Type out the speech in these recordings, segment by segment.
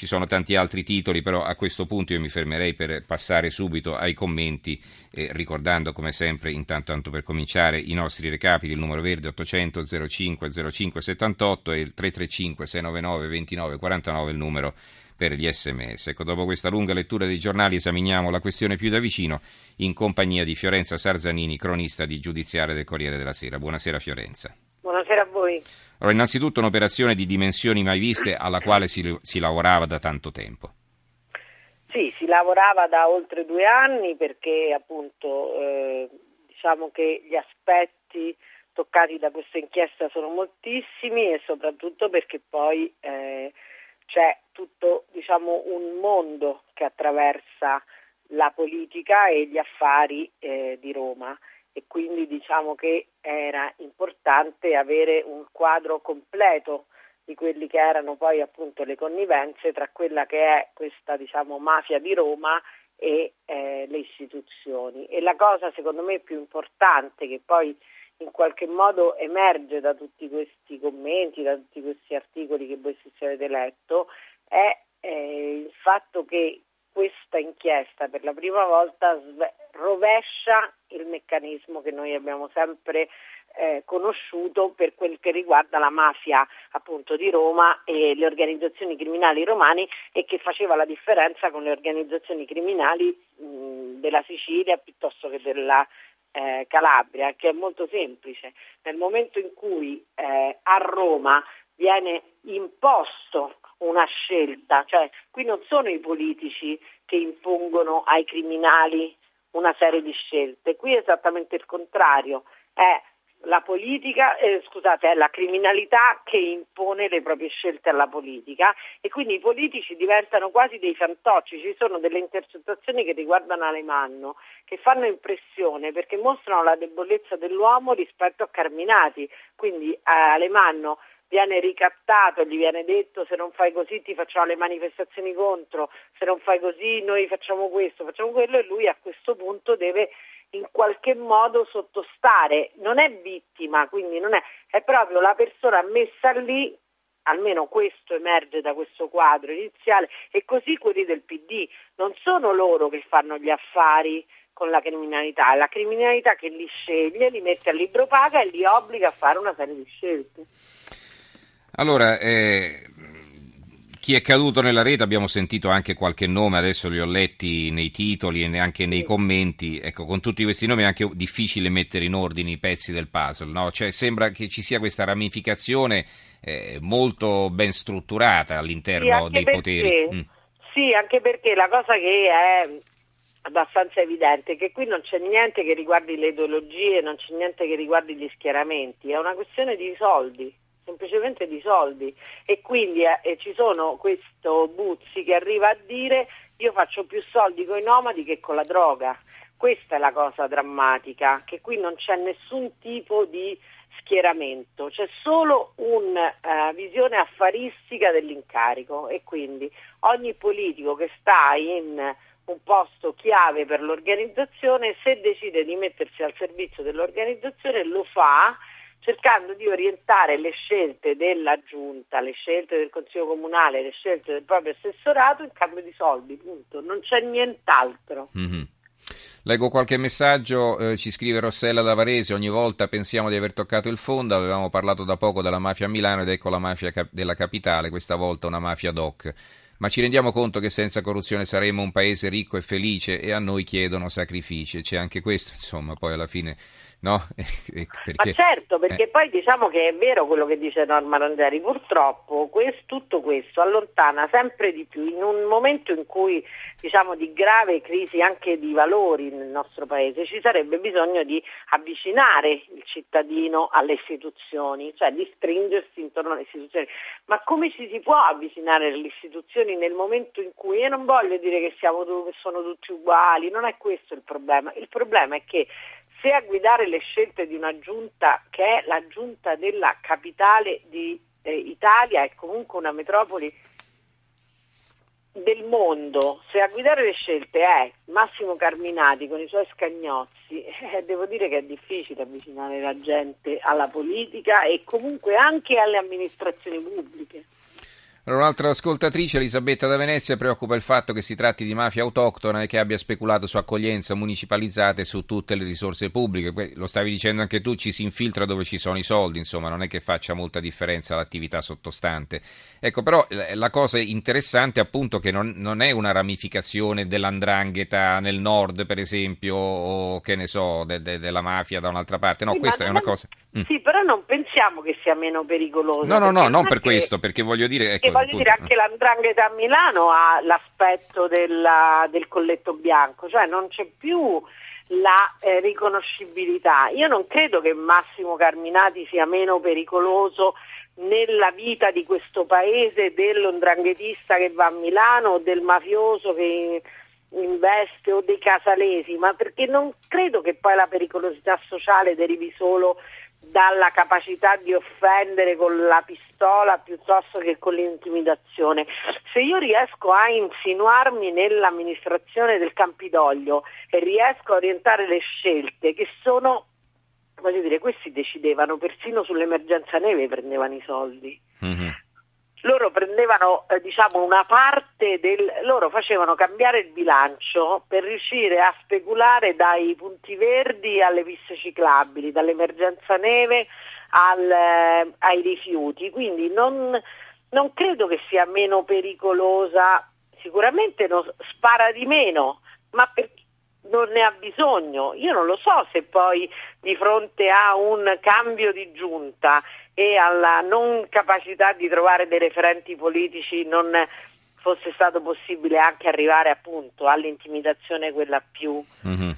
ci sono tanti altri titoli, però a questo punto io mi fermerei per passare subito ai commenti, eh, ricordando come sempre, intanto tanto per cominciare, i nostri recapiti, il numero verde 800 05 05 78 e il 335 699 29 49 il numero per gli sms. Ecco, dopo questa lunga lettura dei giornali esaminiamo la questione più da vicino in compagnia di Fiorenza Sarzanini, cronista di giudiziaria del Corriere della Sera. Buonasera Fiorenza. Buonasera a voi. Allora, innanzitutto un'operazione di dimensioni mai viste alla quale si, si lavorava da tanto tempo. Sì, si lavorava da oltre due anni perché appunto eh, diciamo che gli aspetti toccati da questa inchiesta sono moltissimi e soprattutto perché poi eh, c'è tutto diciamo, un mondo che attraversa la politica e gli affari eh, di Roma e quindi diciamo che era importante avere un quadro completo di quelli che erano poi appunto le connivenze tra quella che è questa diciamo mafia di Roma e eh, le istituzioni. E la cosa secondo me più importante che poi in qualche modo emerge da tutti questi commenti, da tutti questi articoli che voi stessi avete letto, è eh, il fatto che questa inchiesta per la prima volta rovescia il meccanismo che noi abbiamo sempre eh, conosciuto per quel che riguarda la mafia appunto di Roma e le organizzazioni criminali romane e che faceva la differenza con le organizzazioni criminali mh, della Sicilia piuttosto che della eh, Calabria, che è molto semplice. Nel momento in cui eh, a Roma viene imposto una scelta, cioè qui non sono i politici che impongono ai criminali una serie di scelte, qui è esattamente il contrario, è la politica, eh, scusate, è la criminalità che impone le proprie scelte alla politica e quindi i politici diventano quasi dei fantocci. Ci sono delle intercettazioni che riguardano Alemanno che fanno impressione perché mostrano la debolezza dell'uomo rispetto a Carminati. Quindi eh, Alemanno viene ricattato, gli viene detto se non fai così ti facciamo le manifestazioni contro, se non fai così noi facciamo questo, facciamo quello e lui a questo punto deve in qualche modo sottostare, non è vittima, quindi non è, è proprio la persona messa lì, almeno questo emerge da questo quadro iniziale, e così quelli del PD non sono loro che fanno gli affari con la criminalità, è la criminalità che li sceglie, li mette al libro paga e li obbliga a fare una serie di scelte. Allora, eh, chi è caduto nella rete, abbiamo sentito anche qualche nome, adesso li ho letti nei titoli e anche nei commenti, ecco, con tutti questi nomi è anche difficile mettere in ordine i pezzi del puzzle, no? cioè, sembra che ci sia questa ramificazione eh, molto ben strutturata all'interno sì, dei perché, poteri. Mm. Sì, anche perché la cosa che è abbastanza evidente è che qui non c'è niente che riguardi le ideologie, non c'è niente che riguardi gli schieramenti, è una questione di soldi semplicemente di soldi. E quindi eh, ci sono questo Buzzi che arriva a dire io faccio più soldi con i nomadi che con la droga. Questa è la cosa drammatica, che qui non c'è nessun tipo di schieramento, c'è solo una uh, visione affaristica dell'incarico. E quindi ogni politico che sta in un posto chiave per l'organizzazione, se decide di mettersi al servizio dell'organizzazione lo fa cercando di orientare le scelte della giunta, le scelte del Consiglio Comunale, le scelte del proprio assessorato in cambio di soldi, punto. Non c'è nient'altro. Mm-hmm. Leggo qualche messaggio, eh, ci scrive Rossella da Varese, ogni volta pensiamo di aver toccato il fondo, avevamo parlato da poco della mafia a Milano ed ecco la mafia cap- della capitale, questa volta una mafia doc. Ma ci rendiamo conto che senza corruzione saremmo un paese ricco e felice e a noi chiedono sacrifici, c'è anche questo, insomma, poi alla fine No? Perché, Ma certo, perché eh. poi diciamo che è vero quello che dice Norma Randeri, purtroppo questo, tutto questo allontana sempre di più in un momento in cui diciamo di grave crisi anche di valori nel nostro paese, ci sarebbe bisogno di avvicinare il cittadino alle istituzioni, cioè di stringersi intorno alle istituzioni. Ma come ci si può avvicinare alle istituzioni nel momento in cui, io non voglio dire che, siamo, sono tutti uguali, non è questo il problema, il problema è che se a guidare le scelte di una giunta che è la giunta della capitale d'Italia eh, e comunque una metropoli del mondo, se a guidare le scelte è Massimo Carminati con i suoi scagnozzi, eh, devo dire che è difficile avvicinare la gente alla politica e comunque anche alle amministrazioni pubbliche. Allora, un'altra ascoltatrice, Elisabetta da Venezia, preoccupa il fatto che si tratti di mafia autoctona e che abbia speculato su accoglienza municipalizzate su tutte le risorse pubbliche. Lo stavi dicendo anche tu, ci si infiltra dove ci sono i soldi, insomma, non è che faccia molta differenza l'attività sottostante. Ecco, però la cosa interessante è appunto che non, non è una ramificazione dell'andrangheta nel nord, per esempio, o che ne so, de, de, della mafia da un'altra parte. No, sì, questa è una cosa... Mm. Sì, però non pensiamo che sia meno pericoloso. No, no, no, non per questo, perché voglio dire... Ecco, voglio dire, anche l'andrangheta a Milano ha l'aspetto della, del colletto bianco, cioè non c'è più la eh, riconoscibilità. Io non credo che Massimo Carminati sia meno pericoloso nella vita di questo paese dell'ondranghetista che va a Milano o del mafioso che investe o dei casalesi, ma perché non credo che poi la pericolosità sociale derivi solo dalla capacità di offendere con la pistola piuttosto che con l'intimidazione. Se io riesco a insinuarmi nell'amministrazione del Campidoglio e riesco a orientare le scelte che sono, voglio dire, questi decidevano persino sull'emergenza neve prendevano i soldi. Mm-hmm loro prendevano eh, diciamo una parte del loro facevano cambiare il bilancio per riuscire a speculare dai punti verdi alle piste ciclabili, dall'emergenza neve al, eh, ai rifiuti, quindi non, non, credo che sia meno pericolosa, sicuramente non, spara di meno, ma per, non ne ha bisogno. Io non lo so se poi di fronte a un cambio di giunta e alla non capacità di trovare dei referenti politici non fosse stato possibile anche arrivare appunto all'intimidazione quella più mm-hmm.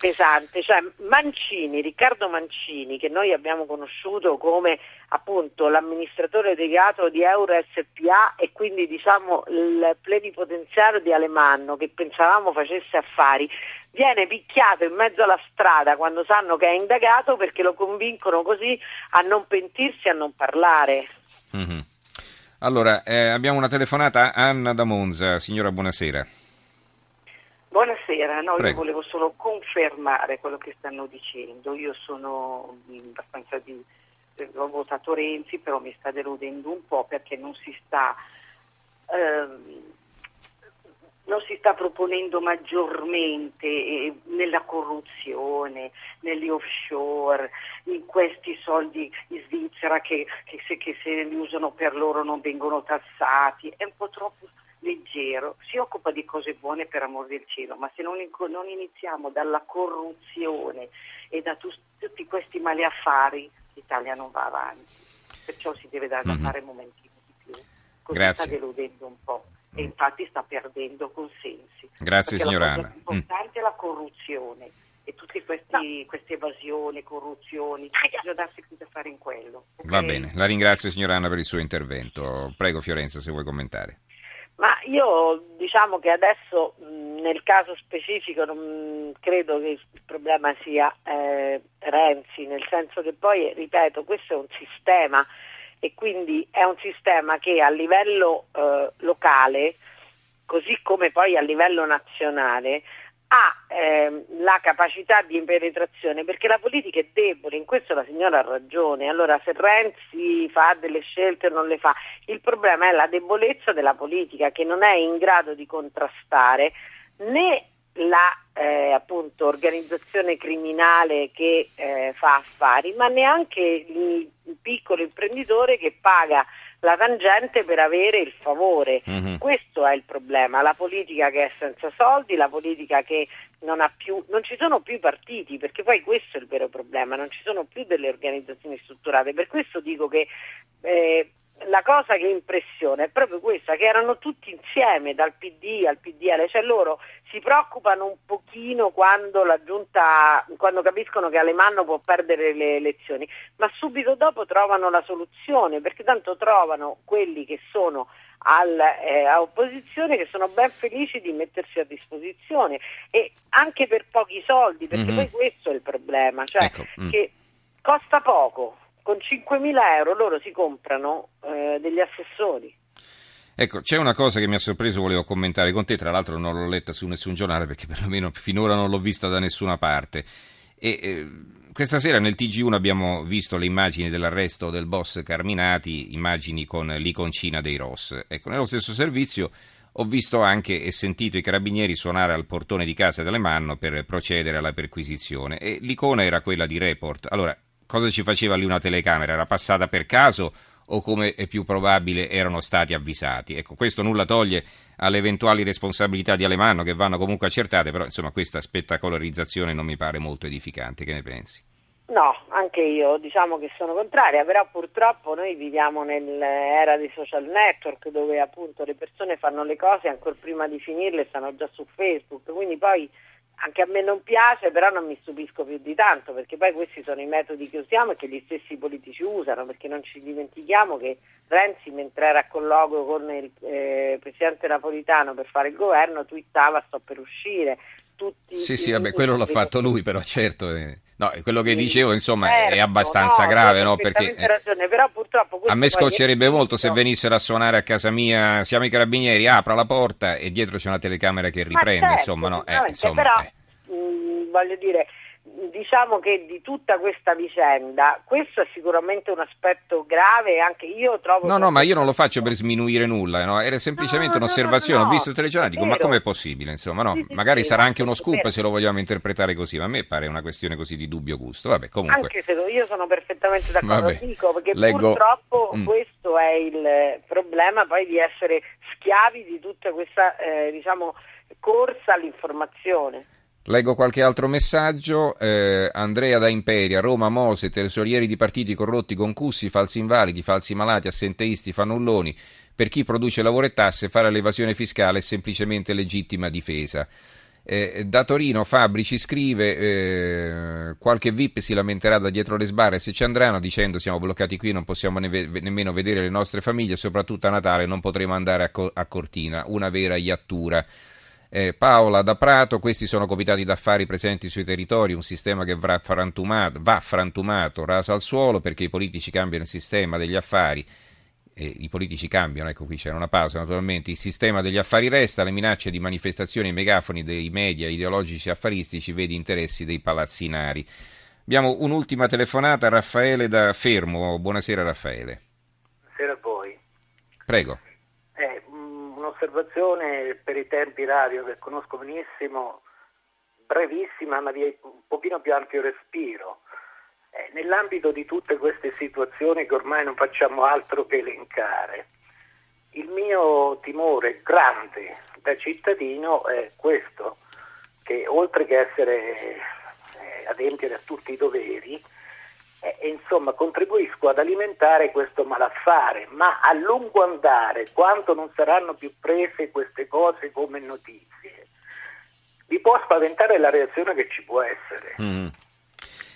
Pesante. Cioè Mancini, Riccardo Mancini, che noi abbiamo conosciuto come appunto l'amministratore delegato di Euro SPA e quindi diciamo il plenipotenziario di Alemanno che pensavamo facesse affari, viene picchiato in mezzo alla strada quando sanno che è indagato perché lo convincono così a non pentirsi e a non parlare. Mm-hmm. Allora, eh, abbiamo una telefonata, Anna da Monza. Signora, buonasera. Buonasera, no, io volevo solo confermare quello che stanno dicendo. Io sono abbastanza di... ho votato Renzi, però mi sta deludendo un po' perché non si sta... Ehm, non si sta proponendo maggiormente eh, nella corruzione, negli offshore, in questi soldi in Svizzera che, che, se, che se li usano per loro non vengono tassati, è un po' troppo leggero, si occupa di cose buone per amor del cielo, ma se non, non iniziamo dalla corruzione e da tu, tutti questi mali affari, l'Italia non va avanti. Perciò si deve dare da mm-hmm. fare un momentino di più. Così Grazie. sta deludendo un po' e infatti sta perdendo consensi. Grazie Perché signora Anna. L'importante mm. è la corruzione e tutte questi, queste evasioni, corruzioni, bisogna darsi più da fare in quello. Okay? Va bene, la ringrazio signora Anna per il suo intervento. Prego Fiorenza se vuoi commentare. Ma io diciamo che adesso nel caso specifico non credo che il problema sia eh, Renzi, nel senso che poi, ripeto, questo è un sistema e quindi è un sistema che a livello eh, locale, così come poi a livello nazionale, ha eh, la capacità di penetrazione perché la politica è debole, in questo la signora ha ragione, allora se Renzi fa delle scelte o non le fa, il problema è la debolezza della politica che non è in grado di contrastare né la eh, appunto, organizzazione criminale che eh, fa affari, ma neanche il, piccolo imprenditore che paga la tangente per avere il favore. Mm-hmm. Questo è il problema, la politica che è senza soldi, la politica che non ha più, non ci sono più partiti, perché poi questo è il vero problema, non ci sono più delle organizzazioni strutturate. Per questo dico che eh, la cosa che impressiona è proprio questa, che erano tutti insieme dal PD al PDL, cioè loro si preoccupano un pochino quando la giunta, quando capiscono che Alemanno può perdere le elezioni, ma subito dopo trovano la soluzione, perché tanto trovano quelli che sono al, eh, a opposizione che sono ben felici di mettersi a disposizione e anche per pochi soldi, perché mm-hmm. poi questo è il problema, cioè ecco. mm. che costa poco con 5.000 euro loro si comprano eh, degli assessori. Ecco, c'è una cosa che mi ha sorpreso, volevo commentare con te, tra l'altro non l'ho letta su nessun giornale perché perlomeno finora non l'ho vista da nessuna parte. E, eh, questa sera nel TG1 abbiamo visto le immagini dell'arresto del boss Carminati, immagini con l'iconcina dei Ross. Ecco, nello stesso servizio ho visto anche e sentito i carabinieri suonare al portone di casa dell'Emanno per procedere alla perquisizione e l'icona era quella di Report. Allora, cosa ci faceva lì una telecamera? Era passata per caso o come è più probabile erano stati avvisati? Ecco, questo nulla toglie alle eventuali responsabilità di Alemanno che vanno comunque accertate, però insomma questa spettacolarizzazione non mi pare molto edificante. Che ne pensi? No, anche io diciamo che sono contraria, però purtroppo noi viviamo nell'era dei social network dove appunto le persone fanno le cose ancora prima di finirle stanno già su Facebook, quindi poi anche a me non piace, però non mi stupisco più di tanto, perché poi questi sono i metodi che usiamo e che gli stessi politici usano, perché non ci dimentichiamo che Renzi, mentre era a colloquio con il eh, presidente napolitano per fare il governo, twittava sto per uscire. Tutti sì, sì, vabbè, quello l'ha fatto lui, però certo... Eh. No, quello che dicevo, insomma, certo, è abbastanza no, grave, no? Perché eh, ragione, però purtroppo a me scoccerebbe molto se venissero a suonare a casa mia, siamo i carabinieri, apra la porta e dietro c'è una telecamera che riprende, certo, insomma, no? Eh, insomma, però, eh. mh, mm, voglio dire, diciamo che di tutta questa vicenda, questo è sicuramente un aspetto grave anche io trovo... No, no, ma io non lo faccio per sminuire nulla, no? era semplicemente no, un'osservazione, no, no, ho visto il telegiornale, dico ma com'è possibile? Insomma, no? Sì, sì, magari sì, sarà anche uno scoop se lo vogliamo interpretare così, ma a me pare una questione così di dubbio gusto, vabbè comunque... Anche se io sono perfettamente d'accordo, vabbè, dico, perché leggo... purtroppo mm. questo è il problema poi di essere schiavi di tutta questa, eh, diciamo, corsa all'informazione. Leggo qualche altro messaggio. Eh, Andrea da Imperia, Roma, Mose, tesorieri di partiti corrotti, concussi, falsi invalidi, falsi malati, assenteisti, fannulloni. Per chi produce lavoro e tasse, fare l'evasione fiscale è semplicemente legittima difesa. Eh, da Torino Fabrici scrive eh, qualche VIP si lamenterà da dietro le sbarre se ci andranno dicendo siamo bloccati qui non possiamo ne- nemmeno vedere le nostre famiglie soprattutto a Natale non potremo andare a, Co- a Cortina una vera iattura eh, Paola da Prato, questi sono comitati d'affari presenti sui territori, un sistema che va frantumato, va frantumato, raso al suolo perché i politici cambiano il sistema degli affari. Eh, I politici cambiano, ecco qui c'era una pausa naturalmente, il sistema degli affari resta, le minacce di manifestazioni e megafoni dei media ideologici e affaristici, vedi interessi dei palazzinari. Abbiamo un'ultima telefonata, Raffaele da Fermo. Buonasera Raffaele. Buonasera a voi. Prego un'osservazione per i tempi radio che conosco benissimo, brevissima ma di un pochino più ampio respiro. Eh, nell'ambito di tutte queste situazioni che ormai non facciamo altro che elencare, il mio timore grande da cittadino è questo, che oltre che essere eh, adempiere a tutti i doveri, e, insomma contribuisco ad alimentare questo malaffare, ma a lungo andare, quando non saranno più prese queste cose come notizie, vi può spaventare la reazione che ci può essere. Mm.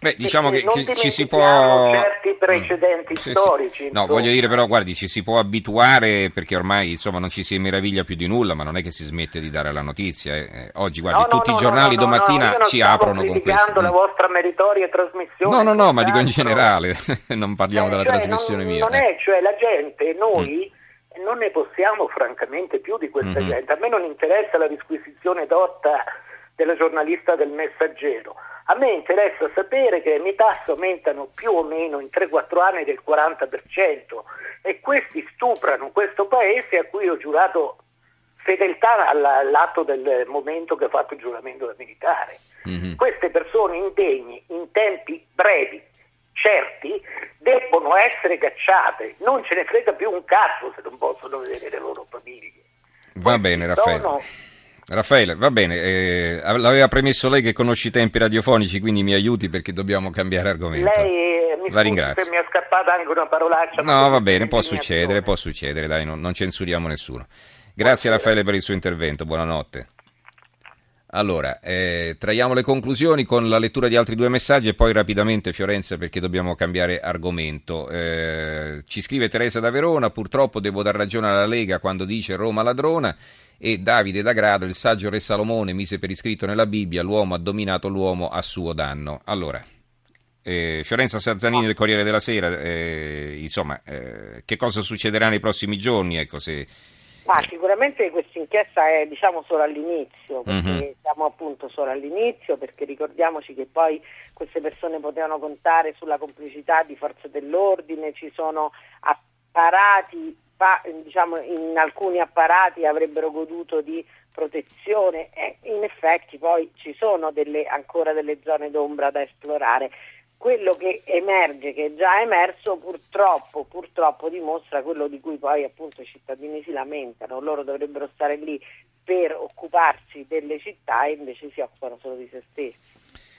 Beh, diciamo che ci, ci, si può. certi precedenti mm. storici. Sì. No, voglio dire, però, guardi, ci si può abituare perché ormai insomma non ci si meraviglia più di nulla, ma non è che si smette di dare la notizia. Eh. eh oggi, guardi, no, tutti no, i giornali no, domattina ci aprono con questo. la vostra meritoria trasmissione. No, no, no, ma dico in generale, non parliamo eh, della cioè, trasmissione non, mia. Non eh. è, cioè la gente, noi. Mm non ne possiamo francamente più di questa mm-hmm. gente. A me non interessa la disquisizione dotta della giornalista del messaggero. A me interessa sapere che le mie tasse aumentano più o meno in 3-4 anni del 40% e questi stuprano questo paese a cui ho giurato fedeltà all'atto del momento che ho fatto il giuramento da militare. Mm-hmm. Queste persone indegni in tempi brevi, certi, debbono essere cacciate. Non ce ne frega più un cazzo se non possono vedere le loro famiglie. Va Questi bene, Raffaele. Raffaele, va bene, eh, l'aveva premesso lei che conosci i tempi radiofonici, quindi mi aiuti perché dobbiamo cambiare argomento. Lei eh, mi, La ringrazio. mi è scappata anche una parolaccia. No, va bene, può succedere, può succedere, dai, non, non censuriamo nessuno. Grazie Raffaele per il suo intervento, buonanotte. Allora, eh, traiamo le conclusioni con la lettura di altri due messaggi e poi rapidamente Fiorenza perché dobbiamo cambiare argomento. Eh, ci scrive Teresa da Verona, purtroppo devo dar ragione alla Lega quando dice Roma ladrona e Davide da Grado, il saggio re Salomone mise per iscritto nella Bibbia l'uomo ha dominato l'uomo a suo danno. Allora, eh, Fiorenza Sazzanini del Corriere della Sera, eh, insomma, eh, che cosa succederà nei prossimi giorni? Ecco, se Ma sicuramente questa inchiesta è diciamo solo all'inizio, perché mm-hmm. siamo appunto solo all'inizio, perché ricordiamoci che poi queste persone potevano contare sulla complicità di forze dell'ordine, ci sono apparati, diciamo in alcuni apparati avrebbero goduto di protezione e in effetti poi ci sono delle, ancora delle zone d'ombra da esplorare quello che emerge, che è già emerso, purtroppo, purtroppo dimostra quello di cui poi appunto i cittadini si lamentano. Loro dovrebbero stare lì per occuparsi delle città e invece si occupano solo di se stessi.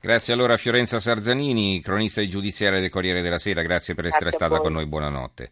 Grazie allora a Fiorenza Sarzanini, cronista di giudiziaria del Corriere della Sera, grazie per essere grazie stata con noi, buonanotte.